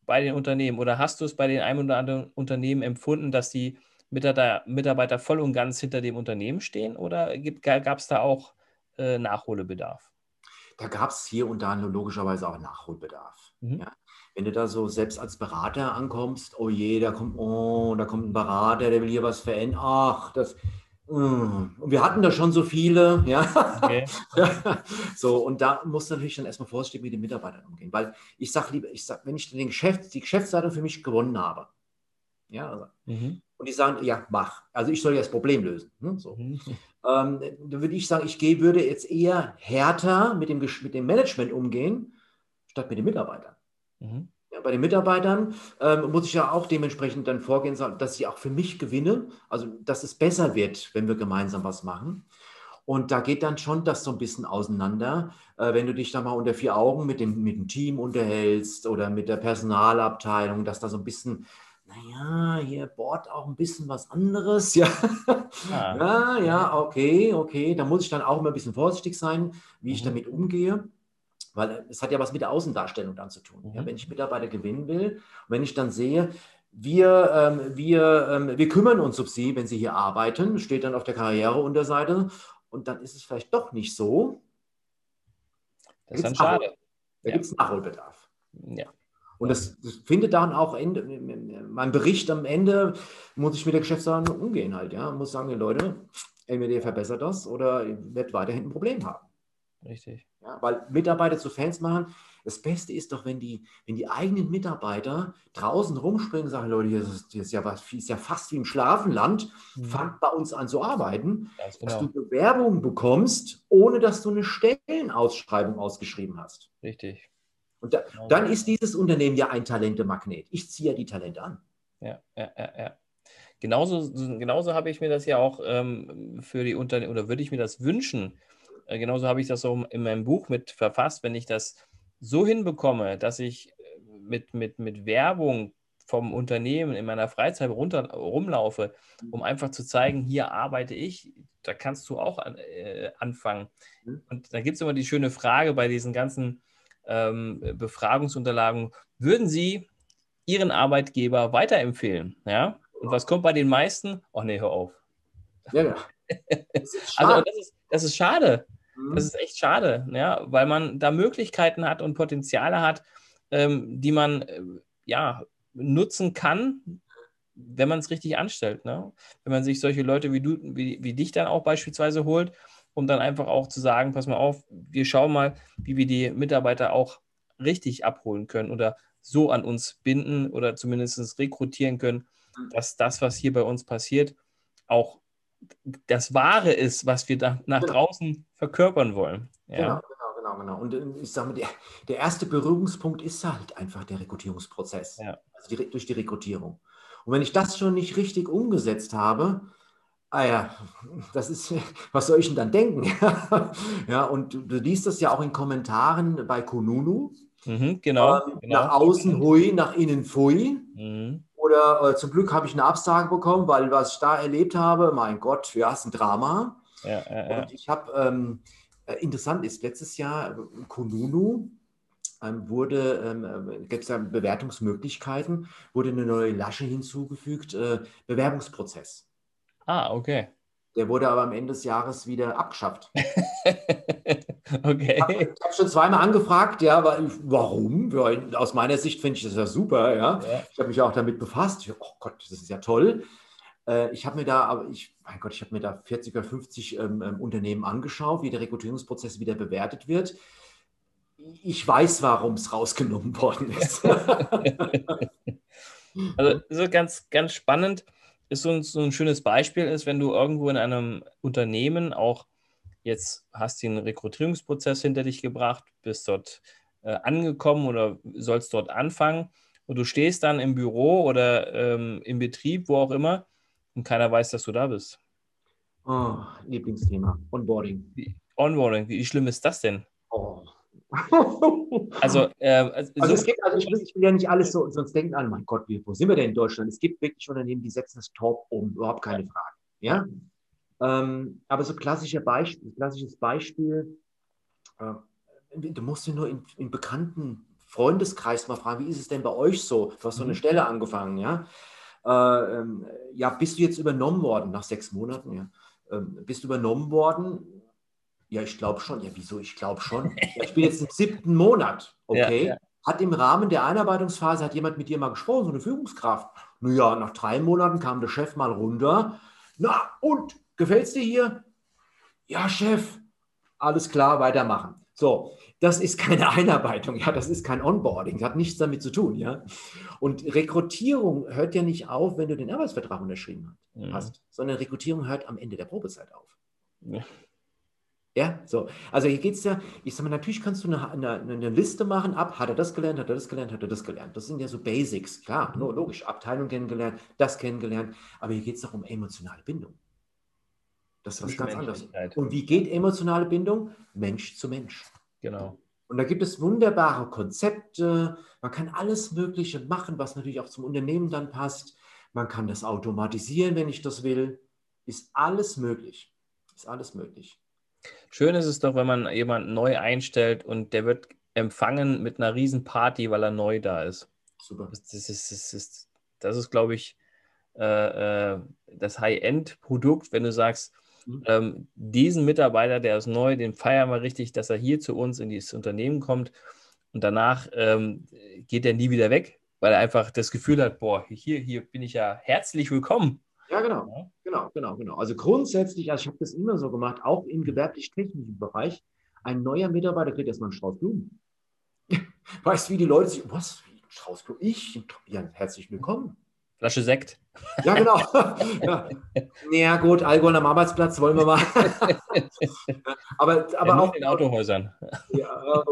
Speaker 1: bei den Unternehmen oder hast du es bei den einen oder anderen Unternehmen empfunden, dass die Mitarbeiter, Mitarbeiter voll und ganz hinter dem Unternehmen stehen oder gab es da auch äh, Nachholbedarf?
Speaker 2: Da gab es hier und da logischerweise auch Nachholbedarf. Mhm. Ja. Wenn du da so selbst als Berater ankommst, oh je, da kommt, oh, da kommt ein Berater, der will hier was verändern. Ach, das, und wir hatten da schon so viele, ja. Okay. so, und da muss natürlich dann erstmal vorsichtig mit den Mitarbeitern umgehen. Weil ich sage lieber, ich sag, wenn ich den Geschäft, die Geschäftsleitung für mich gewonnen habe, ja, also, mhm. und die sagen, ja, mach. Also ich soll ja das Problem lösen. Ne, so. Mhm. Ähm, dann würde ich sagen, ich gehe, würde jetzt eher härter mit dem, mit dem Management umgehen, statt mit den Mitarbeitern. Mhm. Ja, bei den Mitarbeitern ähm, muss ich ja auch dementsprechend dann vorgehen, dass ich auch für mich gewinne, also dass es besser wird, wenn wir gemeinsam was machen. Und da geht dann schon das so ein bisschen auseinander, äh, wenn du dich da mal unter vier Augen mit dem, mit dem Team unterhältst oder mit der Personalabteilung, dass da so ein bisschen, naja, hier bohrt auch ein bisschen was anderes. Ja, ah. ja, ja, okay, okay. Da muss ich dann auch immer ein bisschen vorsichtig sein, wie ich mhm. damit umgehe. Weil es hat ja was mit der Außendarstellung dann zu tun. Mhm. Ja, wenn ich Mitarbeiter gewinnen will, und wenn ich dann sehe, wir, ähm, wir, ähm, wir kümmern uns um sie, wenn sie hier arbeiten, steht dann auf der Karriereunterseite und dann ist es vielleicht doch nicht so.
Speaker 1: Das ist dann schade.
Speaker 2: Da ja. gibt es Nachholbedarf. Ja. Und das, das, findet dann auch Ende, mein Bericht am Ende muss ich mit der Geschäftsordnung umgehen halt, ja. Muss sagen, Leute, entweder verbessert das oder ihr werdet weiterhin ein Problem haben.
Speaker 1: Richtig.
Speaker 2: Ja, weil Mitarbeiter zu Fans machen, das Beste ist doch, wenn die, wenn die eigenen Mitarbeiter draußen rumspringen und sagen, Leute, hier ist, hier ist, ja, was, ist ja fast wie im Schlafenland, mhm. fangt bei uns an zu arbeiten, genau. dass du Bewerbungen bekommst, ohne dass du eine Stellenausschreibung ausgeschrieben hast.
Speaker 1: Richtig.
Speaker 2: Und da, genau. dann ist dieses Unternehmen ja ein Talentemagnet. Ich ziehe ja die Talente an.
Speaker 1: Ja, ja, ja, ja. Genauso, genauso habe ich mir das ja auch ähm, für die Unternehmen, oder würde ich mir das wünschen, äh, genauso habe ich das auch in meinem Buch mit verfasst, wenn ich das so hinbekomme, dass ich äh, mit, mit, mit Werbung vom Unternehmen in meiner Freizeit runter, rumlaufe, mhm. um einfach zu zeigen, hier arbeite ich, da kannst du auch an, äh, anfangen. Mhm. Und da gibt es immer die schöne Frage bei diesen ganzen ähm, Befragungsunterlagen, würden Sie Ihren Arbeitgeber weiterempfehlen? Ja? Und was kommt bei den meisten? Oh nee, hör auf. Ja, ja. Das also das ist, das ist schade. Mhm. Das ist echt schade, ja, weil man da Möglichkeiten hat und Potenziale hat, ähm, die man äh, ja nutzen kann, wenn man es richtig anstellt. Ne? Wenn man sich solche Leute wie du, wie, wie dich dann auch beispielsweise holt, um dann einfach auch zu sagen, pass mal auf, wir schauen mal, wie wir die Mitarbeiter auch richtig abholen können oder so an uns binden oder zumindest rekrutieren können, mhm. dass das, was hier bei uns passiert, auch das Wahre ist, was wir da nach genau. draußen verkörpern wollen. Ja.
Speaker 2: Genau, genau, genau, genau. Und äh, ich sage mal, der, der, erste Berührungspunkt ist halt einfach der Rekrutierungsprozess. Ja. Also die, durch die Rekrutierung. Und wenn ich das schon nicht richtig umgesetzt habe, ah ja, das ist, was soll ich denn dann denken? ja, und du, liest das ja auch in Kommentaren bei Kununu.
Speaker 1: Mhm, genau, ähm,
Speaker 2: genau, Nach außen hui, nach innen fui. Mhm. Oder äh, zum Glück habe ich eine Absage bekommen, weil was ich da erlebt habe, mein Gott, ja, ist ein Drama. Ja, ja. Und ich habe, ähm, äh, interessant ist, letztes Jahr äh, Kununu ähm, wurde, ähm, äh, gibt es da Bewertungsmöglichkeiten, wurde eine neue Lasche hinzugefügt, äh, Bewerbungsprozess.
Speaker 1: Ah, okay.
Speaker 2: Der wurde aber am Ende des Jahres wieder abgeschafft. okay. Ich habe hab schon zweimal angefragt, ja, warum? Aus meiner Sicht finde ich das ja super, ja. ja. Ich habe mich auch damit befasst. Ich, oh Gott, das ist ja toll. Äh, ich habe mir da, aber ich, mein Gott, ich habe mir da 40 oder 50 ähm, ähm, Unternehmen angeschaut, wie der Rekrutierungsprozess wieder bewertet wird. Ich weiß, warum es rausgenommen worden ist.
Speaker 1: also, ist ganz, ganz spannend ist so ein, so ein schönes Beispiel ist, wenn du irgendwo in einem Unternehmen auch jetzt hast den Rekrutierungsprozess hinter dich gebracht, bist dort äh, angekommen oder sollst dort anfangen und du stehst dann im Büro oder ähm, im Betrieb, wo auch immer, und keiner weiß, dass du da bist.
Speaker 2: Oh, Lieblingsthema, Onboarding.
Speaker 1: Wie, Onboarding, wie schlimm ist das denn?
Speaker 2: Oh,
Speaker 1: also, äh, also,
Speaker 2: also, es gibt, also ich, will, ich will ja nicht alles so, sonst denken alle, mein Gott, wo sind wir denn in Deutschland? Es gibt wirklich Unternehmen, die setzen das top um, überhaupt keine Frage. Ja? Ähm, aber so klassische Beispiel, klassisches Beispiel, äh, du musst dir nur in, in bekannten Freundeskreis mal fragen, wie ist es denn bei euch so? Du hast so eine mhm. Stelle angefangen, ja? Äh, ähm, ja, bist du jetzt übernommen worden nach sechs Monaten? Ja? Ähm, bist du übernommen worden? Ja, ich glaube schon. Ja, wieso? Ich glaube schon. Ja, ich bin jetzt im siebten Monat. Okay. Ja, ja. Hat im Rahmen der Einarbeitungsphase, hat jemand mit dir mal gesprochen, so eine Führungskraft? Naja, nach drei Monaten kam der Chef mal runter. Na, und? Gefällt es dir hier? Ja, Chef. Alles klar, weitermachen. So, das ist keine Einarbeitung, ja, das ist kein Onboarding, das hat nichts damit zu tun, ja. Und Rekrutierung hört ja nicht auf, wenn du den Arbeitsvertrag unterschrieben hast, mhm. sondern Rekrutierung hört am Ende der Probezeit auf. Ja. Ja, so. Also hier geht es ja, ich sag mal, natürlich kannst du eine, eine, eine, Liste machen, ab, hat er das gelernt, hat er das gelernt, hat er das gelernt. Das sind ja so Basics, klar, no, logisch, Abteilung kennengelernt, das kennengelernt, aber hier geht es doch um emotionale Bindung. Das ist was ganz anderes. Und wie geht emotionale Bindung? Mensch zu Mensch.
Speaker 1: Genau.
Speaker 2: Und da gibt es wunderbare Konzepte, man kann alles Mögliche machen, was natürlich auch zum Unternehmen dann passt. Man kann das automatisieren, wenn ich das will. Ist alles möglich. Ist alles möglich.
Speaker 1: Schön ist es doch, wenn man jemanden neu einstellt und der wird empfangen mit einer riesen Party, weil er neu da ist. Super. Das, das ist, das ist, das ist glaube ich, äh, äh, das High-End-Produkt, wenn du sagst, mhm. ähm, diesen Mitarbeiter, der ist neu, den feiern wir richtig, dass er hier zu uns in dieses Unternehmen kommt und danach ähm, geht er nie wieder weg, weil er einfach das Gefühl hat, boah, hier, hier bin ich ja herzlich willkommen.
Speaker 2: Ja, genau. Genau, genau, genau. Also grundsätzlich, also ich habe das immer so gemacht, auch im gewerblich-technischen Bereich, ein neuer Mitarbeiter kriegt erstmal einen Strauß Blumen. weißt du, wie die Leute sich, was, ein Strauß Blumen? Ich? Ja, herzlich willkommen.
Speaker 1: Flasche Sekt.
Speaker 2: Ja, genau. ja. ja, gut, Alkohol am Arbeitsplatz wollen wir mal. aber aber ja, auch
Speaker 1: in Autohäusern.
Speaker 2: ja,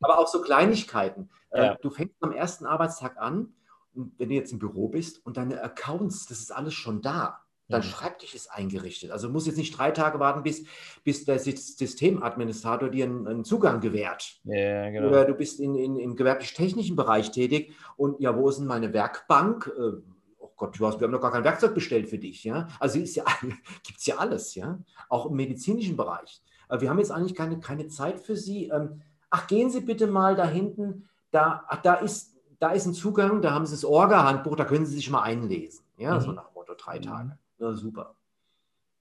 Speaker 2: aber auch so Kleinigkeiten. Äh, ja. Du fängst am ersten Arbeitstag an wenn du jetzt im Büro bist und deine Accounts, das ist alles schon da. Dein mhm. Schreibtisch ist eingerichtet. Also muss jetzt nicht drei Tage warten, bis, bis der Systemadministrator dir einen, einen Zugang gewährt.
Speaker 1: Ja, genau.
Speaker 2: Oder du bist in, in, im gewerblich-technischen Bereich tätig und ja, wo ist denn meine Werkbank? Äh, oh Gott, wir haben noch gar kein Werkzeug bestellt für dich. Ja? Also ja, gibt es ja alles, ja. Auch im medizinischen Bereich. Wir haben jetzt eigentlich keine, keine Zeit für Sie. Ähm, ach, gehen Sie bitte mal da hinten. Da, ach, da ist da ist ein Zugang, da haben Sie das Orga-Handbuch, da können Sie sich mal einlesen. Ja, mhm. so nach Motto drei Tage. Na, super.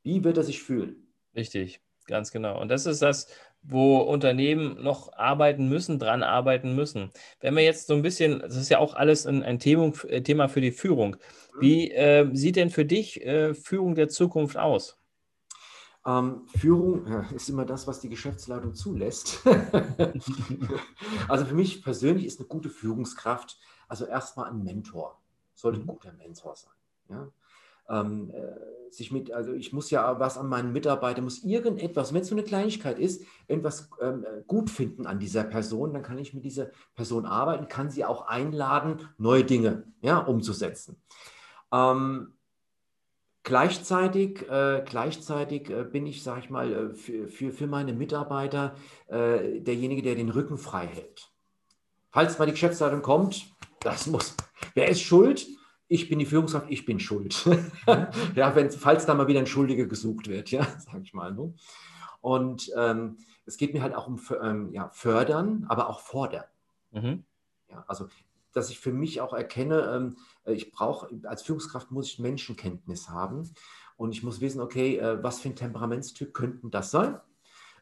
Speaker 2: Wie wird er sich fühlen?
Speaker 1: Richtig, ganz genau. Und das ist das, wo Unternehmen noch arbeiten müssen, dran arbeiten müssen. Wenn wir jetzt so ein bisschen, das ist ja auch alles ein, ein Thema, äh, für die Führung. Mhm. Wie äh, sieht denn für dich äh, Führung der Zukunft aus?
Speaker 2: Ähm, Führung ist immer das, was die Geschäftsleitung zulässt. also für mich persönlich ist eine gute Führungskraft, also erstmal ein Mentor, sollte ein mhm. guter Mentor sein. Ja? Ähm, äh, sich mit, also ich muss ja was an meinen Mitarbeitern, muss irgendetwas, wenn es so eine Kleinigkeit ist, irgendwas ähm, gut finden an dieser Person, dann kann ich mit dieser Person arbeiten, kann sie auch einladen, neue Dinge ja, umzusetzen. Ähm, Gleichzeitig, äh, gleichzeitig äh, bin ich, sage ich mal, äh, für, für, für meine Mitarbeiter äh, derjenige, der den Rücken frei hält. Falls mal die Geschäftsleitung kommt, das muss. Wer ist schuld? Ich bin die Führungskraft, ich bin schuld. ja, wenn, falls da mal wieder ein Schuldiger gesucht wird, ja, sage ich mal. Ne? Und ähm, es geht mir halt auch um ähm, ja, fördern, aber auch fordern. Mhm. Ja, also dass ich für mich auch erkenne, ähm, äh, ich brauche, als Führungskraft muss ich Menschenkenntnis haben und ich muss wissen, okay, äh, was für ein Temperamentstyp könnten das sein?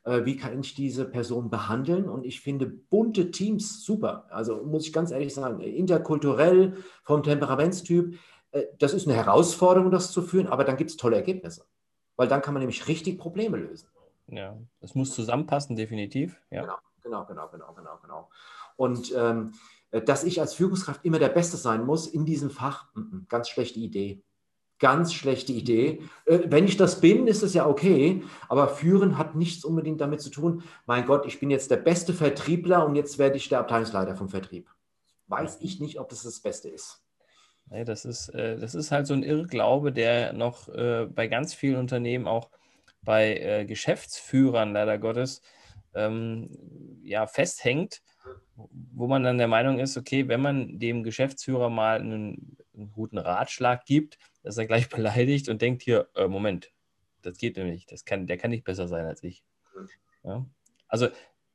Speaker 2: Äh, wie kann ich diese Person behandeln? Und ich finde bunte Teams super. Also muss ich ganz ehrlich sagen, interkulturell vom Temperamentstyp, das ist eine Herausforderung, das zu führen, aber dann gibt es tolle Ergebnisse. Weil dann kann man nämlich richtig Probleme lösen.
Speaker 1: Ja, es muss zusammenpassen, definitiv.
Speaker 2: Ja. Genau, genau, genau, genau, genau, genau. Und ähm, äh, dass ich als Führungskraft immer der Beste sein muss in diesem Fach, ganz schlechte Idee. Ganz schlechte Idee. Äh, wenn ich das bin, ist es ja okay, aber führen hat nichts unbedingt damit zu tun, mein Gott, ich bin jetzt der beste Vertriebler und jetzt werde ich der Abteilungsleiter vom Vertrieb. Weiß ich nicht, ob das das Beste ist.
Speaker 1: Nee, das ist, äh, das ist halt so ein Irrglaube, der noch bei ganz vielen Unternehmen, auch bei Geschäftsführern leider Gottes, ähm, ja, festhängt wo man dann der Meinung ist, okay, wenn man dem Geschäftsführer mal einen, einen guten Ratschlag gibt, dass er gleich beleidigt und denkt hier, äh, Moment, das geht nämlich, das kann, der kann nicht besser sein als ich. Ja? Also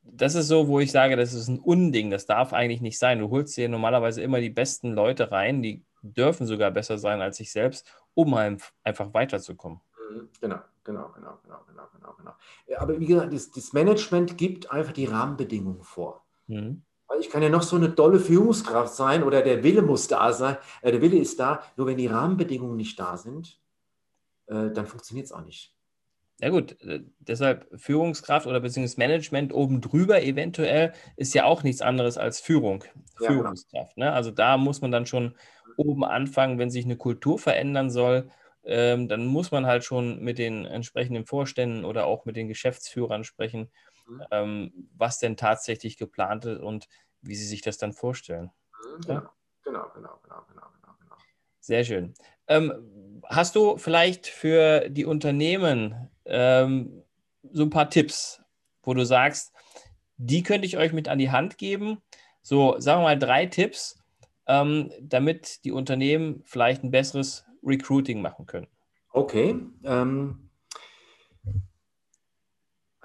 Speaker 1: das ist so, wo ich sage, das ist ein Unding, das darf eigentlich nicht sein. Du holst dir normalerweise immer die besten Leute rein, die dürfen sogar besser sein als ich selbst, um einfach weiterzukommen.
Speaker 2: Mhm, genau, genau, genau, genau, genau, genau, genau. Aber wie gesagt, das, das Management gibt einfach die Rahmenbedingungen vor. Mhm. Ich kann ja noch so eine tolle Führungskraft sein oder der Wille muss da sein, äh, der Wille ist da, nur wenn die Rahmenbedingungen nicht da sind, äh, dann funktioniert es auch nicht.
Speaker 1: Ja gut, äh, deshalb Führungskraft oder beziehungsweise Management oben drüber eventuell ist ja auch nichts anderes als Führung, ja, Führungskraft. Genau. Ne? Also da muss man dann schon oben anfangen, wenn sich eine Kultur verändern soll, ähm, dann muss man halt schon mit den entsprechenden Vorständen oder auch mit den Geschäftsführern sprechen, mhm. ähm, was denn tatsächlich geplant ist und wie sie sich das dann vorstellen.
Speaker 2: Mhm, genau. Ja? genau, genau, genau, genau, genau, genau.
Speaker 1: Sehr schön. Ähm, hast du vielleicht für die Unternehmen ähm, so ein paar Tipps, wo du sagst, die könnte ich euch mit an die Hand geben? So, sagen wir mal drei Tipps, ähm, damit die Unternehmen vielleicht ein besseres Recruiting machen können.
Speaker 2: Okay. Ähm,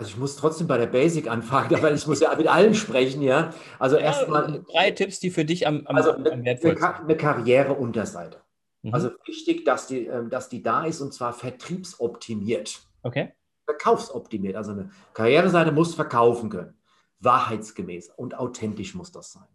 Speaker 2: also ich muss trotzdem bei der Basic anfangen, weil ich muss ja mit allen sprechen, ja. Also ja, erstmal
Speaker 1: drei Tipps, die für dich am, am,
Speaker 2: also am wertvollsten sind. Eine Karriereunterseite. Mhm. Also wichtig, dass die, ähm, dass die da ist und zwar vertriebsoptimiert.
Speaker 1: Okay.
Speaker 2: Verkaufsoptimiert. Also eine Karriereseite muss verkaufen können. Wahrheitsgemäß und authentisch muss das sein.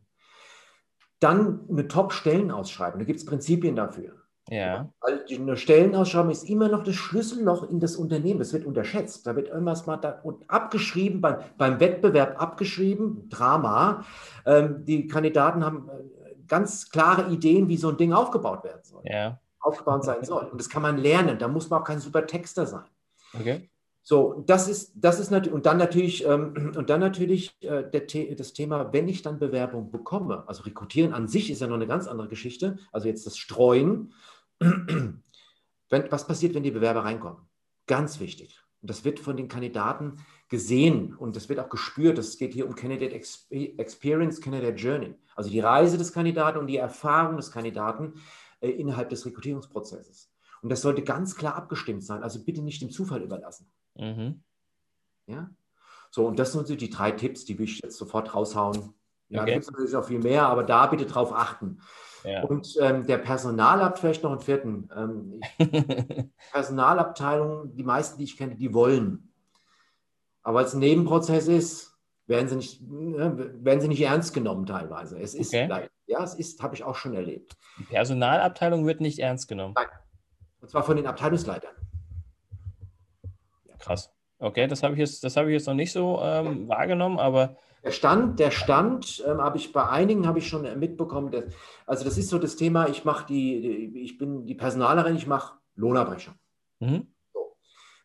Speaker 2: Dann eine Top-Stellenausschreibung. Da gibt es Prinzipien dafür.
Speaker 1: Ja.
Speaker 2: Weil eine Stellenausschreibung ist immer noch das Schlüsselloch in das Unternehmen. Das wird unterschätzt. Da wird irgendwas mal da, und abgeschrieben, beim, beim Wettbewerb abgeschrieben, Drama. Ähm, die Kandidaten haben äh, ganz klare Ideen, wie so ein Ding aufgebaut werden soll.
Speaker 1: Ja.
Speaker 2: Aufgebaut sein soll. Und das kann man lernen. Da muss man auch kein super Texter sein.
Speaker 1: Okay.
Speaker 2: So, das ist, das ist natürlich, und dann natürlich, ähm, und dann natürlich äh, der, das Thema, wenn ich dann Bewerbung bekomme, also Rekrutieren an sich ist ja noch eine ganz andere Geschichte, also jetzt das Streuen, wenn, was passiert, wenn die Bewerber reinkommen? Ganz wichtig. Und das wird von den Kandidaten gesehen und das wird auch gespürt. Es geht hier um Candidate Experience, Candidate Journey. Also die Reise des Kandidaten und die Erfahrung des Kandidaten äh, innerhalb des Rekrutierungsprozesses. Und das sollte ganz klar abgestimmt sein. Also bitte nicht dem Zufall überlassen.
Speaker 1: Mhm.
Speaker 2: Ja. So, und das sind so die drei Tipps, die will ich jetzt sofort raushauen. Ja,
Speaker 1: okay.
Speaker 2: gibt es natürlich auch viel mehr, aber da bitte drauf achten.
Speaker 1: Ja.
Speaker 2: Und ähm, der Personalab vielleicht noch einen vierten. Ähm, Personalabteilung, die meisten, die ich kenne, die wollen. Aber als Nebenprozess ist, werden sie nicht, ne, werden sie nicht ernst genommen teilweise. Es ist
Speaker 1: okay.
Speaker 2: ja, es ist, habe ich auch schon erlebt.
Speaker 1: Die Personalabteilung wird nicht ernst genommen.
Speaker 2: Nein. Und zwar von den Abteilungsleitern.
Speaker 1: Krass. Okay, das habe ich jetzt, das habe ich jetzt noch nicht so ähm, wahrgenommen, aber
Speaker 2: der Stand, der Stand ähm, habe ich bei einigen habe ich schon mitbekommen. Dass, also das ist so das Thema. Ich mache die, ich bin die Personalerin, ich mache Lohnabrechnung.
Speaker 1: Mhm.
Speaker 2: So.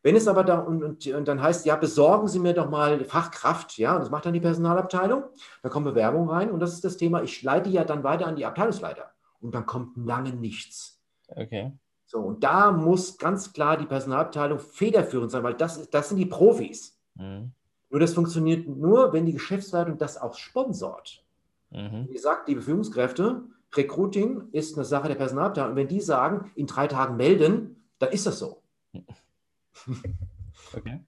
Speaker 2: Wenn es aber da und, und, und, dann heißt, ja, besorgen Sie mir doch mal Fachkraft, ja, und das macht dann die Personalabteilung. Da kommen Bewerbungen rein und das ist das Thema. Ich leite ja dann weiter an die Abteilungsleiter und dann kommt lange nichts.
Speaker 1: Okay.
Speaker 2: So, und da muss ganz klar die Personalabteilung federführend sein, weil das, das sind die Profis.
Speaker 1: Mhm.
Speaker 2: Nur das funktioniert nur, wenn die Geschäftsleitung das auch sponsort.
Speaker 1: Mhm.
Speaker 2: Wie gesagt, liebe Führungskräfte, Recruiting ist eine Sache der Personalabteilung. Und wenn die sagen, in drei Tagen melden, dann ist das so.
Speaker 1: Okay.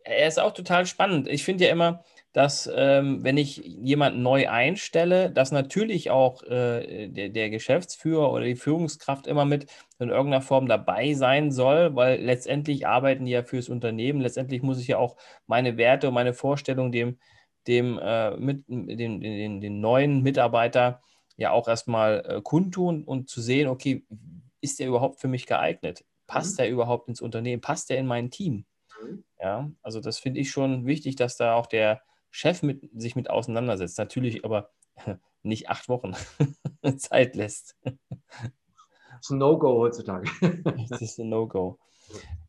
Speaker 1: Er ist auch total spannend. Ich finde ja immer, dass ähm, wenn ich jemanden neu einstelle, dass natürlich auch äh, der, der, Geschäftsführer oder die Führungskraft immer mit in irgendeiner Form dabei sein soll, weil letztendlich arbeiten die ja fürs Unternehmen. Letztendlich muss ich ja auch meine Werte und meine Vorstellungen dem, dem, äh, mit, dem den, den neuen Mitarbeiter ja auch erstmal äh, kundtun und zu sehen, okay, ist der überhaupt für mich geeignet? Passt mhm. er überhaupt ins Unternehmen? Passt er in mein Team? Mhm. Ja, also das finde ich schon wichtig, dass da auch der Chef mit, sich mit auseinandersetzt. Natürlich aber nicht acht Wochen Zeit lässt. Das
Speaker 2: ist ein No-Go heutzutage.
Speaker 1: das ist ein No-Go.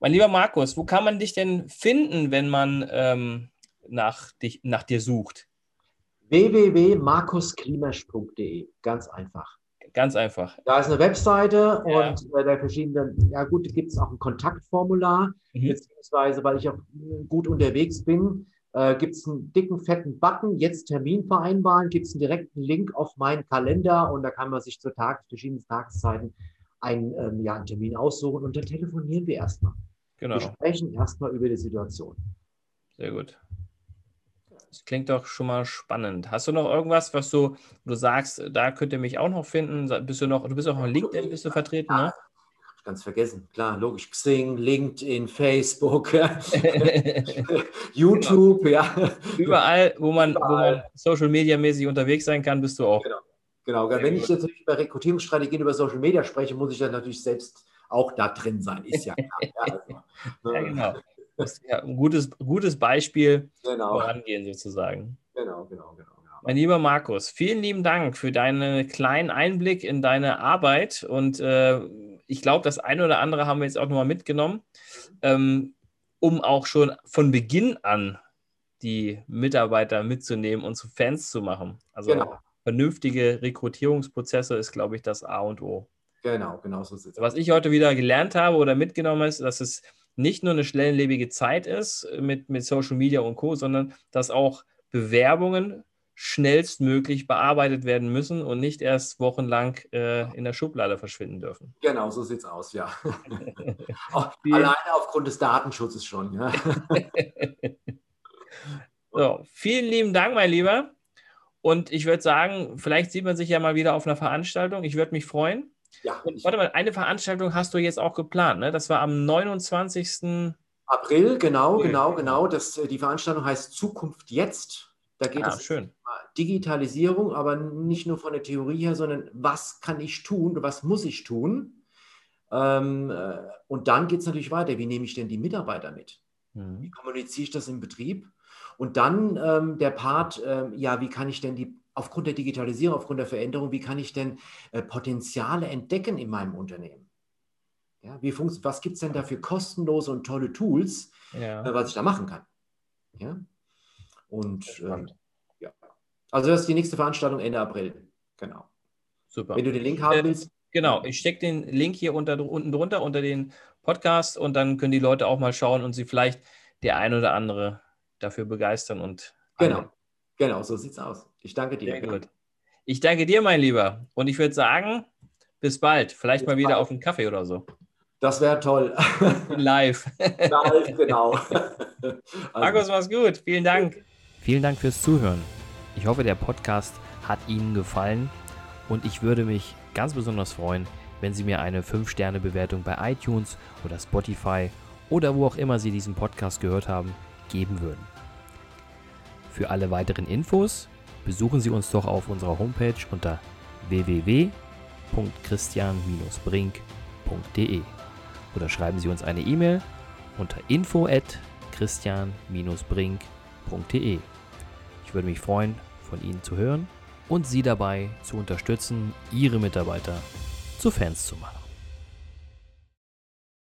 Speaker 1: Mein lieber Markus, wo kann man dich denn finden, wenn man ähm, nach, dich, nach dir sucht?
Speaker 2: www.markusklimasch.de. Ganz einfach.
Speaker 1: Ganz einfach.
Speaker 2: Da ist eine Webseite ja. und bei der verschiedenen, ja gut, gibt es auch ein Kontaktformular, mhm. beziehungsweise weil ich auch gut unterwegs bin, äh, gibt es einen dicken, fetten Button, jetzt Termin vereinbaren, gibt es einen direkten Link auf meinen Kalender und da kann man sich zu Tag, verschiedenen Tageszeiten einen, ähm, ja, einen Termin aussuchen und dann telefonieren wir erstmal.
Speaker 1: Genau.
Speaker 2: Wir sprechen erstmal über die Situation.
Speaker 1: Sehr gut. Das klingt doch schon mal spannend. Hast du noch irgendwas, was du, du sagst, da könnt ihr mich auch noch finden? Bist du noch, du bist auch auf LinkedIn, bist du vertreten, ne?
Speaker 2: Ganz vergessen. Klar, logisch. Xing, LinkedIn, Facebook, YouTube, genau. ja.
Speaker 1: Überall, wo man, Überall. wo man Social Media mäßig unterwegs sein kann, bist du auch.
Speaker 2: Genau. genau. Wenn ich jetzt über Rekrutierungsstrategien über Social Media spreche, muss ich dann natürlich selbst auch da drin sein. Ist ja klar. ja,
Speaker 1: also, ja, genau. Das ist ja ein gutes, gutes Beispiel
Speaker 2: genau.
Speaker 1: vorangehen sozusagen.
Speaker 2: Genau, genau, genau.
Speaker 1: Mein lieber Markus, vielen lieben Dank für deinen kleinen Einblick in deine Arbeit und äh, ich glaube, das eine oder andere haben wir jetzt auch nochmal mitgenommen, ähm, um auch schon von Beginn an die Mitarbeiter mitzunehmen und zu Fans zu machen. Also genau. vernünftige Rekrutierungsprozesse ist, glaube ich, das A und O.
Speaker 2: Genau, genau so
Speaker 1: ist es. Was ich heute wieder gelernt habe oder mitgenommen ist, dass es nicht nur eine schnelllebige Zeit ist mit, mit Social Media und Co., sondern dass auch Bewerbungen schnellstmöglich bearbeitet werden müssen und nicht erst wochenlang äh, in der Schublade verschwinden dürfen.
Speaker 2: Genau, so sieht es aus, ja. Alleine aufgrund des Datenschutzes schon, ja.
Speaker 1: so, vielen lieben Dank, mein Lieber. Und ich würde sagen, vielleicht sieht man sich ja mal wieder auf einer Veranstaltung. Ich würde mich freuen. Ja. Und warte mal, eine Veranstaltung hast du jetzt auch geplant, ne? Das war am 29.
Speaker 2: April, genau, April. genau, genau. Das, äh, die Veranstaltung heißt Zukunft jetzt. Da geht ah, es
Speaker 1: schön.
Speaker 2: Digitalisierung, aber nicht nur von der Theorie her, sondern was kann ich tun, was muss ich tun? Ähm, äh, und dann geht es natürlich weiter. Wie nehme ich denn die Mitarbeiter mit? Mhm. Wie kommuniziere ich das im Betrieb? Und dann ähm, der Part, äh, ja, wie kann ich denn die aufgrund der Digitalisierung, aufgrund der Veränderung, wie kann ich denn äh, Potenziale entdecken in meinem Unternehmen? Ja, wie was gibt es denn da für kostenlose und tolle Tools, ja. äh, was ich da machen kann? Ja? Und. Also das ist die nächste Veranstaltung Ende April. Genau.
Speaker 1: Super.
Speaker 2: Wenn du den Link haben äh, willst.
Speaker 1: Genau, ich stecke den Link hier unter, unten drunter unter den Podcast und dann können die Leute auch mal schauen und sie vielleicht der ein oder andere dafür begeistern und
Speaker 2: genau. Genau, so sieht's aus. Ich danke dir.
Speaker 1: Sehr gut. Ich danke dir, mein Lieber. Und ich würde sagen, bis bald. Vielleicht bis mal wieder bald. auf einen Kaffee oder so.
Speaker 2: Das wäre toll.
Speaker 1: Live.
Speaker 2: Live, genau.
Speaker 1: Also. Markus, mach's gut. Vielen Dank. Vielen Dank fürs Zuhören. Ich hoffe, der Podcast hat Ihnen gefallen und ich würde mich ganz besonders freuen, wenn Sie mir eine 5-Sterne-Bewertung bei iTunes oder Spotify oder wo auch immer Sie diesen Podcast gehört haben, geben würden. Für alle weiteren Infos besuchen Sie uns doch auf unserer Homepage unter www.christian-brink.de oder schreiben Sie uns eine E-Mail unter info@christian-brink.de. Ich würde mich freuen, von Ihnen zu hören und Sie dabei zu unterstützen, Ihre Mitarbeiter zu Fans zu machen.